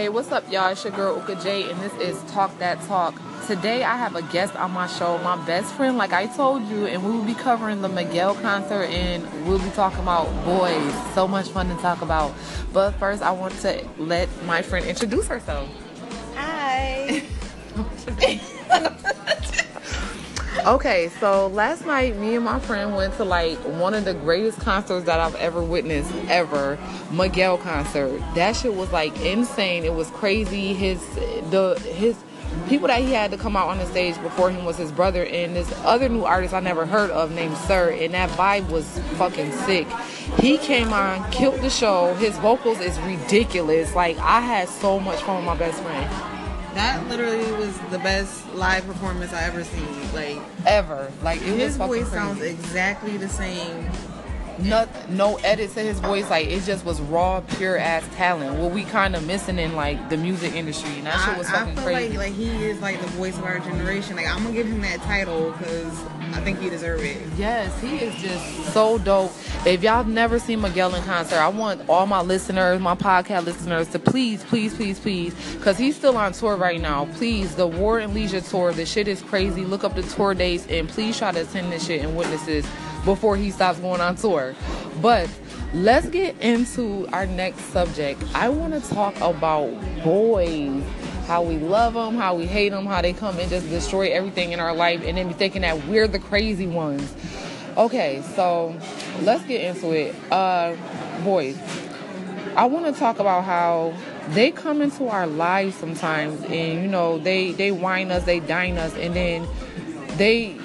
Hey, what's up, y'all? It's your girl Uka J, and this is Talk That Talk. Today, I have a guest on my show, my best friend, like I told you, and we will be covering the Miguel concert, and we'll be talking about boys. So much fun to talk about. But first, I want to let my friend introduce herself. Hi. Okay, so last night me and my friend went to like one of the greatest concerts that I've ever witnessed ever, Miguel concert. That shit was like insane. It was crazy. His the his people that he had to come out on the stage before him was his brother and this other new artist I never heard of named Sir and that vibe was fucking sick. He came on, killed the show. His vocals is ridiculous. Like I had so much fun with my best friend. That literally was the best live performance I ever seen. Like ever. Like it his was voice crazy. sounds exactly the same. no, no edits to his voice. Like it just was raw, pure ass talent. What we kind of missing in like the music industry, and that shit I, was I fucking feel crazy. like like he is like the voice of our generation. Like I'm gonna give him that title because I think he deserves it. yes, he is just so dope. If y'all have never seen Miguel in concert, I want all my listeners, my podcast listeners, to please, please, please, please, because he's still on tour right now. Please, the War and Leisure tour. The shit is crazy. Look up the tour dates and please try to attend this shit and witness this before he stops going on tour. But let's get into our next subject. I want to talk about boys. How we love them, how we hate them, how they come and just destroy everything in our life, and then be thinking that we're the crazy ones. Okay, so let's get into it. Uh, boys, I want to talk about how they come into our lives sometimes, and you know they they whine us, they dine us, and then they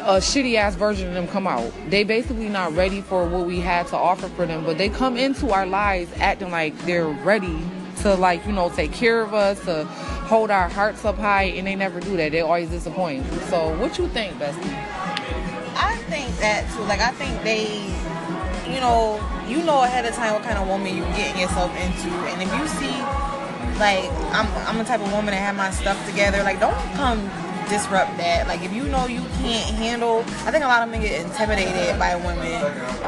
a shitty ass version of them come out. They basically not ready for what we had to offer for them, but they come into our lives acting like they're ready to like you know take care of us, to hold our hearts up high, and they never do that. They always disappoint. So what you think, Bestie? I think that too. Like I think they, you know, you know ahead of time what kind of woman you're getting yourself into, and if you see, like I'm, I'm the type of woman that have my stuff together. Like don't come disrupt that. Like if you know you can't handle, I think a lot of men get intimidated by women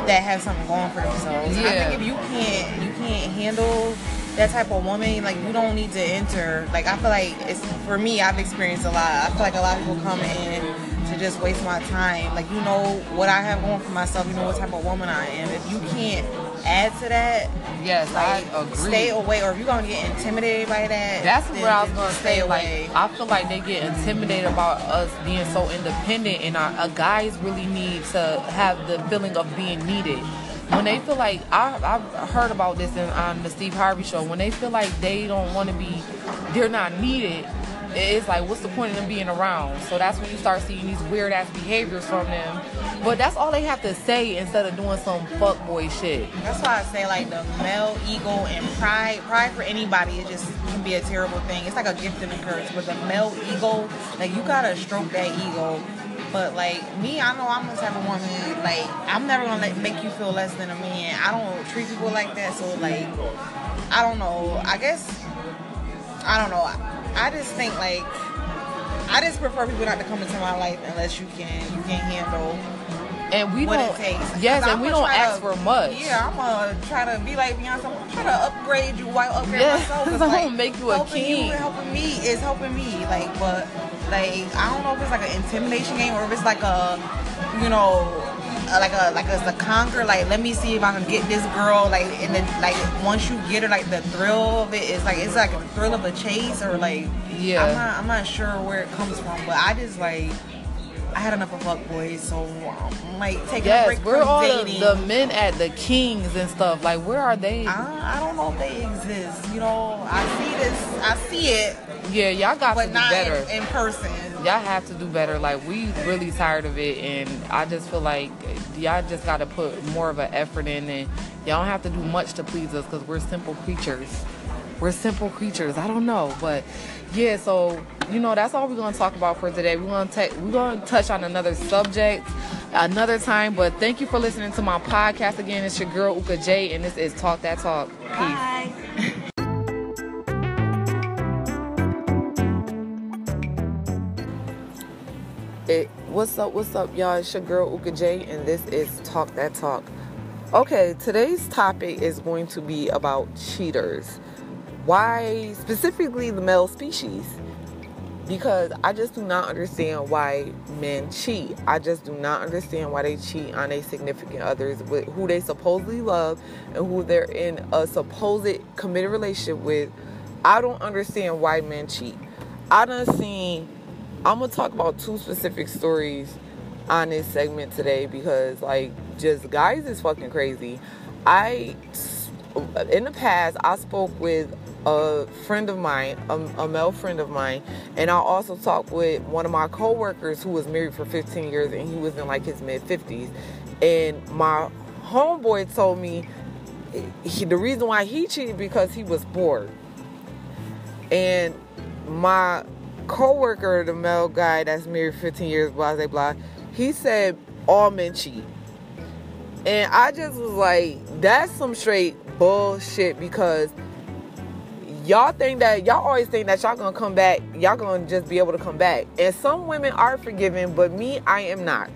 that have something going for themselves. I think if you can't, you can't handle that type of woman, like you don't need to enter. Like I feel like it's for me. I've experienced a lot. I feel like a lot of people come in to just waste my time. Like you know what I have going for myself. You know what type of woman I am. If you can't add to that, Yes, like I agree. stay away. Or if you're gonna get intimidated by that, That's where I was gonna say. away. Like, I feel like they get intimidated about us being so independent, and our, uh, guys really need to have the feeling of being needed. When they feel like I, I've heard about this in, on the Steve Harvey show, when they feel like they don't want to be, they're not needed. It's like, what's the point of them being around? So that's when you start seeing these weird ass behaviors from them. But that's all they have to say instead of doing some fuckboy shit. That's why I say like the male ego and pride. Pride for anybody it just can be a terrible thing. It's like a gift and a curse. But the male ego, like you gotta stroke that ego. But like me, I know I'm the type of woman. Like I'm never gonna let, make you feel less than a man. I don't treat people like that. So like, I don't know. I guess I don't know. I, I just think like I just prefer people not to come into my life unless you can you can handle And we what don't, it takes. yes, and we I'ma don't ask to- for much. Yeah, I'm gonna try to be like Beyonce. I'm gonna try to upgrade you while upgrade Yeah, myself. I'm gonna make you a king. You helping me is helping me. Like, but like I don't know if it's like an intimidation game or if it's like a, you know, like a like a, a conquer. Like, let me see if I can get this girl. Like, and then like once you get her, like the thrill of it is like it's like a thrill of a chase or like Yeah. I'm not I'm not sure where it comes from, but I just like. I had enough of fuck boys, so I'm like taking a Yes, break we're from all the, dating. the men at the Kings and stuff. Like, where are they? I, I don't know if they exist. You know, I see this, I see it, yeah, y'all got to but do not better. in, in person. y'all have to do better. Like, we really tired of it, and I just feel like y'all just got to put more of an effort in, and y'all don't have to do much to please us because we're simple creatures. We're simple creatures. I don't know, but yeah. So you know, that's all we're gonna talk about for today. We're gonna take, we're gonna touch on another subject another time. But thank you for listening to my podcast again. It's your girl Uka J, and this is Talk That Talk. Peace. Bye. It, what's up, what's up, y'all? It's your girl Uka J, and this is Talk That Talk. Okay, today's topic is going to be about cheaters. Why specifically the male species because I just do not understand why men cheat. I just do not understand why they cheat on their significant others with who they supposedly love and who they're in a supposed committed relationship with. I don't understand why men cheat. I done seen I'm gonna talk about two specific stories on this segment today because like just guys is fucking crazy. I in the past I spoke with a friend of mine, a, a, male friend of mine, and I also talked with one of my coworkers who was married for 15 years and he was in like his mid 50s. And my homeboy told me he, the reason why he cheated because he was bored. And my coworker, the male guy that's married 15 years, blah blah blah, he said all men cheat. And I just was like, that's some straight bullshit because y'all think that y'all always think that y'all gonna come back, y'all gonna just be able to come back. And some women are forgiven, but me, I am not.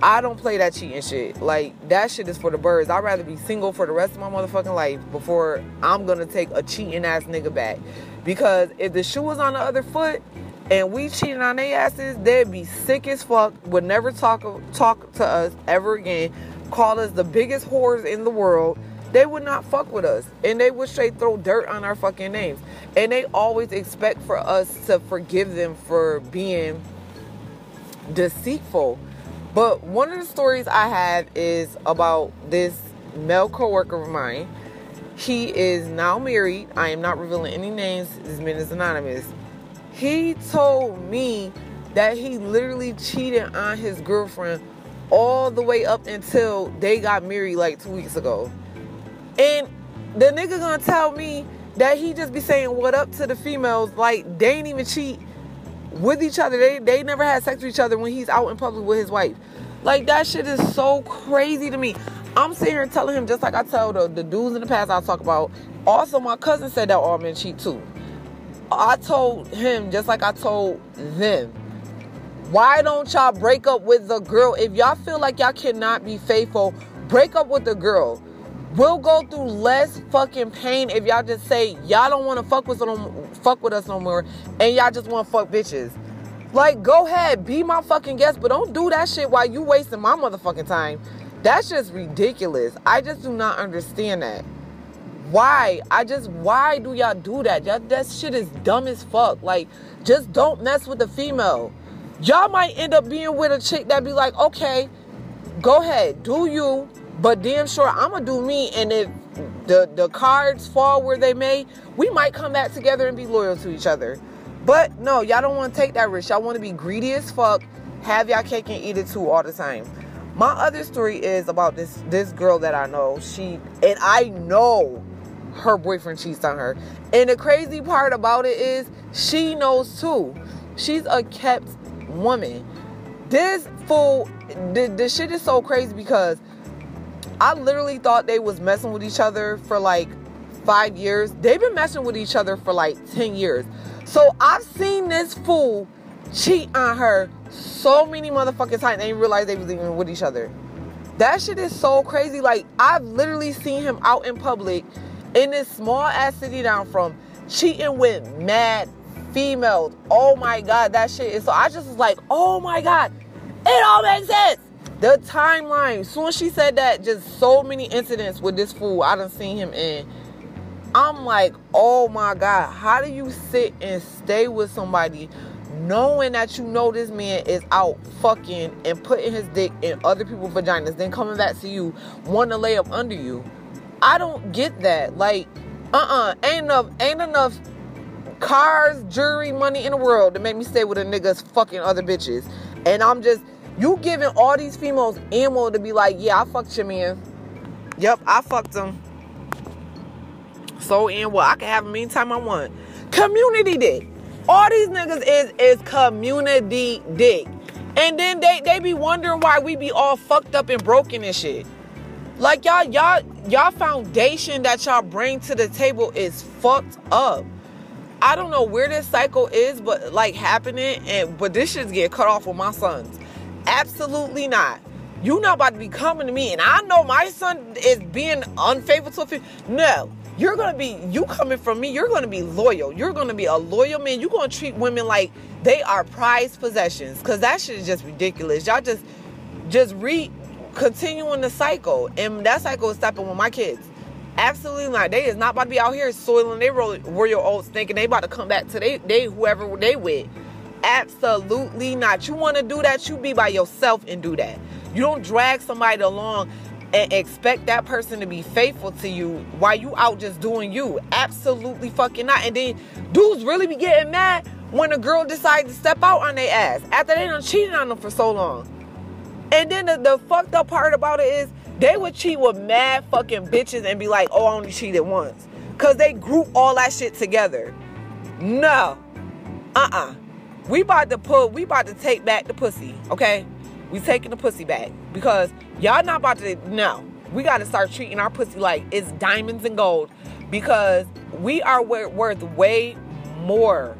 I don't play that cheating shit. Like that shit is for the birds. I'd rather be single for the rest of my motherfucking life before I'm gonna take a cheating ass nigga back. Because if the shoe was on the other foot and we cheating on their asses, they'd be sick as fuck, would never talk talk to us ever again, call us the biggest whores in the world they would not fuck with us and they would straight throw dirt on our fucking names. And they always expect for us to forgive them for being deceitful. But one of the stories i have is about this male coworker of mine. He is now married. I am not revealing any names. This man is anonymous. He told me that he literally cheated on his girlfriend all the way up until they got married like two weeks ago and the nigga gonna tell me that he just be saying what up to the females like they ain't even cheat with each other. They they never had sex with each other when he's out in public with his wife. Like that shit is so crazy to me. I'm sitting here telling him just like I tell the, the dudes in the past I talk about. Also, my cousin said that all men cheat too. I told him just like I told them. Why don't y'all break up with the girl? If y'all feel like y'all cannot be faithful, break up with the girl. We'll go through less fucking pain if y'all just say y'all don't want to fuck with no, fuck with us no more, and y'all just want to fuck bitches. Like, go ahead, be my fucking guest, but don't do that shit while you wasting my motherfucking time. That's just ridiculous. I just do not understand that. Why? I just why do y'all do that? Y'all, that shit is dumb as fuck. Like, just don't mess with the female. Y'all might end up being with a chick that be like, okay, go ahead, do you. But damn sure I'm gonna do me, and if the the cards fall where they may, we might come back together and be loyal to each other. But no, y'all don't want to take that risk. Y'all want to be greedy as fuck, have y'all cake and eat it too all the time. My other story is about this this girl that I know. She and I know her boyfriend cheats on her. And the crazy part about it is she knows too. She's a kept woman. This fool, the, the shit is so crazy because I literally thought they was messing with each other for like five years. They've been messing with each other for like 10 years. So I've seen this fool cheat on her so many motherfucking times. They didn't realize they was even with each other. That shit is so crazy. Like I've literally seen him out in public in this small ass city down from cheating with mad females. Oh my god, that shit is so I just was like, oh my god, it all makes sense. The timeline. Soon as she said that, just so many incidents with this fool I done seen him in. I'm like, oh my God, how do you sit and stay with somebody knowing that you know this man is out fucking and putting his dick in other people's vaginas, then coming back to you, wanting to lay up under you? I don't get that. Like, uh-uh, ain't enough, ain't enough cars, jewelry, money in the world to make me stay with a nigga's fucking other bitches. And I'm just you giving all these females ammo to be like, yeah, I fucked your man. Yep, I fucked him. So and well, I can have him anytime I want. Community dick. All these niggas is is community dick. And then they they be wondering why we be all fucked up and broken and shit. Like y'all y'all y'all foundation that y'all bring to the table is fucked up. I don't know where this cycle is, but like happening, and but this shit's getting cut off with my sons. Absolutely not. You're not about to be coming to me, and I know my son is being unfaithful to No, you're gonna be you coming from me you're gonna be loyal. You're gonna be a loyal man. You're gonna treat women like they are prized possessions because that shit is just ridiculous. Y'all just just re continuing the cycle and that cycle is stopping with my kids. Absolutely not. They is not about to be out here soiling their royal oats thinking they about to come back to they, they whoever they with absolutely not you want to do that you be by yourself and do that you don't drag somebody along and expect that person to be faithful to you while you out just doing you. Absolutely fucking not. And then dudes really be getting mad when a girl decides to step out on their ass after they done cheated on them for so long. And then the, the fucked up part about it is they would cheat with mad fucking bitches and be like, oh, I only cheated once. Cause they group all that shit together. No. Uh-uh. We about to put we about to take back the pussy, okay? We taking the pussy back because y'all not about to. No, we got to start treating our pussy like it's diamonds and gold because we are worth way more.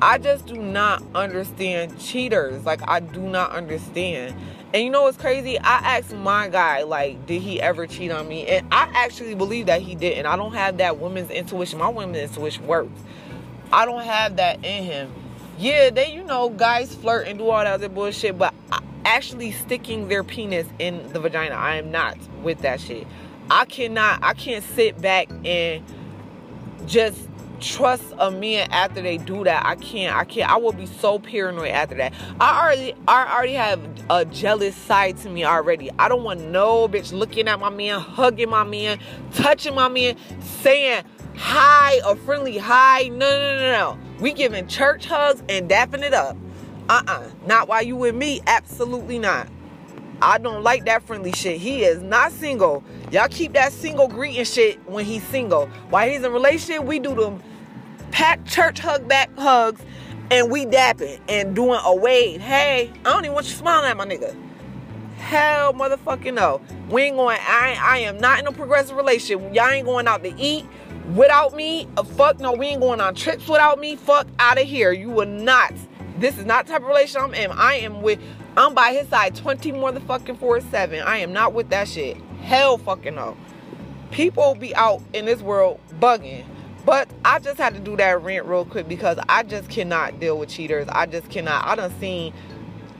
I just do not understand cheaters. Like I do not understand. And you know what's crazy? I asked my guy, like, did he ever cheat on me? And I actually believe that he didn't. I don't have that woman's intuition. My woman's intuition works. I don't have that in him. Yeah, they, you know, guys flirt and do all that other bullshit, but actually sticking their penis in the vagina. I am not with that shit. I cannot I can't sit back and just trust a man after they do that. I can't. I can't. I will be so paranoid after that. I already I already have a jealous side to me already. I don't want no bitch looking at my man, hugging my man, touching my man, saying hi, a friendly hi. No, no, no, no. We giving church hugs and dapping it up. Uh-uh. Not while you with me. Absolutely not. I don't like that friendly shit. He is not single. Y'all keep that single greeting shit when he's single. While he's in relationship, we do them pack church hug back hugs and we dapping and doing a wave. Hey, I don't even want you smiling at my nigga. Hell motherfucking no. We ain't going, I, I am not in a progressive relationship. Y'all ain't going out to eat without me. Uh, fuck no, we ain't going on trips without me. Fuck out of here. You will not this is not type of relationship I'm in. I am with I'm by his side 20 more than fucking 4 7. I am not with that shit. Hell fucking no. People be out in this world bugging. But I just had to do that rant real quick because I just cannot deal with cheaters. I just cannot. I done seen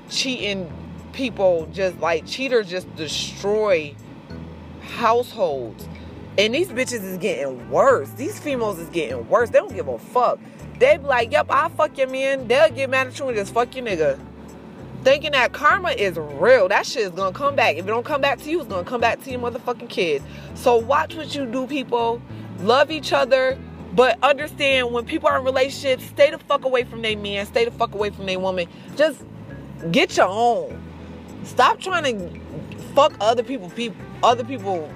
cheating people just like cheaters just destroy households. And these bitches is getting worse. These females is getting worse. They don't give a fuck. They be like, yep, I'll fuck your man. They'll get mad at you and just fuck your nigga. Thinking that karma is real. That shit is gonna come back. If it don't come back to you, it's gonna come back to your motherfucking kids. So watch what you do, people. Love each other. But understand when people are in relationships, stay the fuck away from their man, stay the fuck away from their woman. Just get your own. Stop trying to fuck other people, people, other people's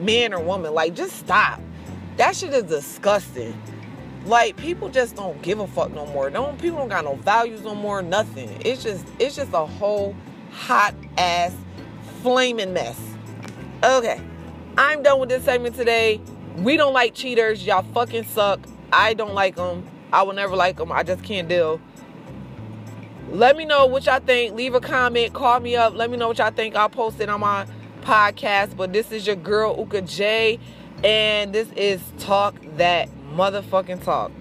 man or woman. Like, just stop. That shit is disgusting. Like people just don't give a fuck no more. Don't people don't got no values no more. Nothing. It's just it's just a whole hot ass flaming mess. Okay, I'm done with this segment today. We don't like cheaters. Y'all fucking suck. I don't like them. I will never like them. I just can't deal. Let me know what y'all think. Leave a comment. Call me up. Let me know what y'all think. I'll post it on my podcast. But this is your girl Uka J, and this is Talk That motherfucking talk.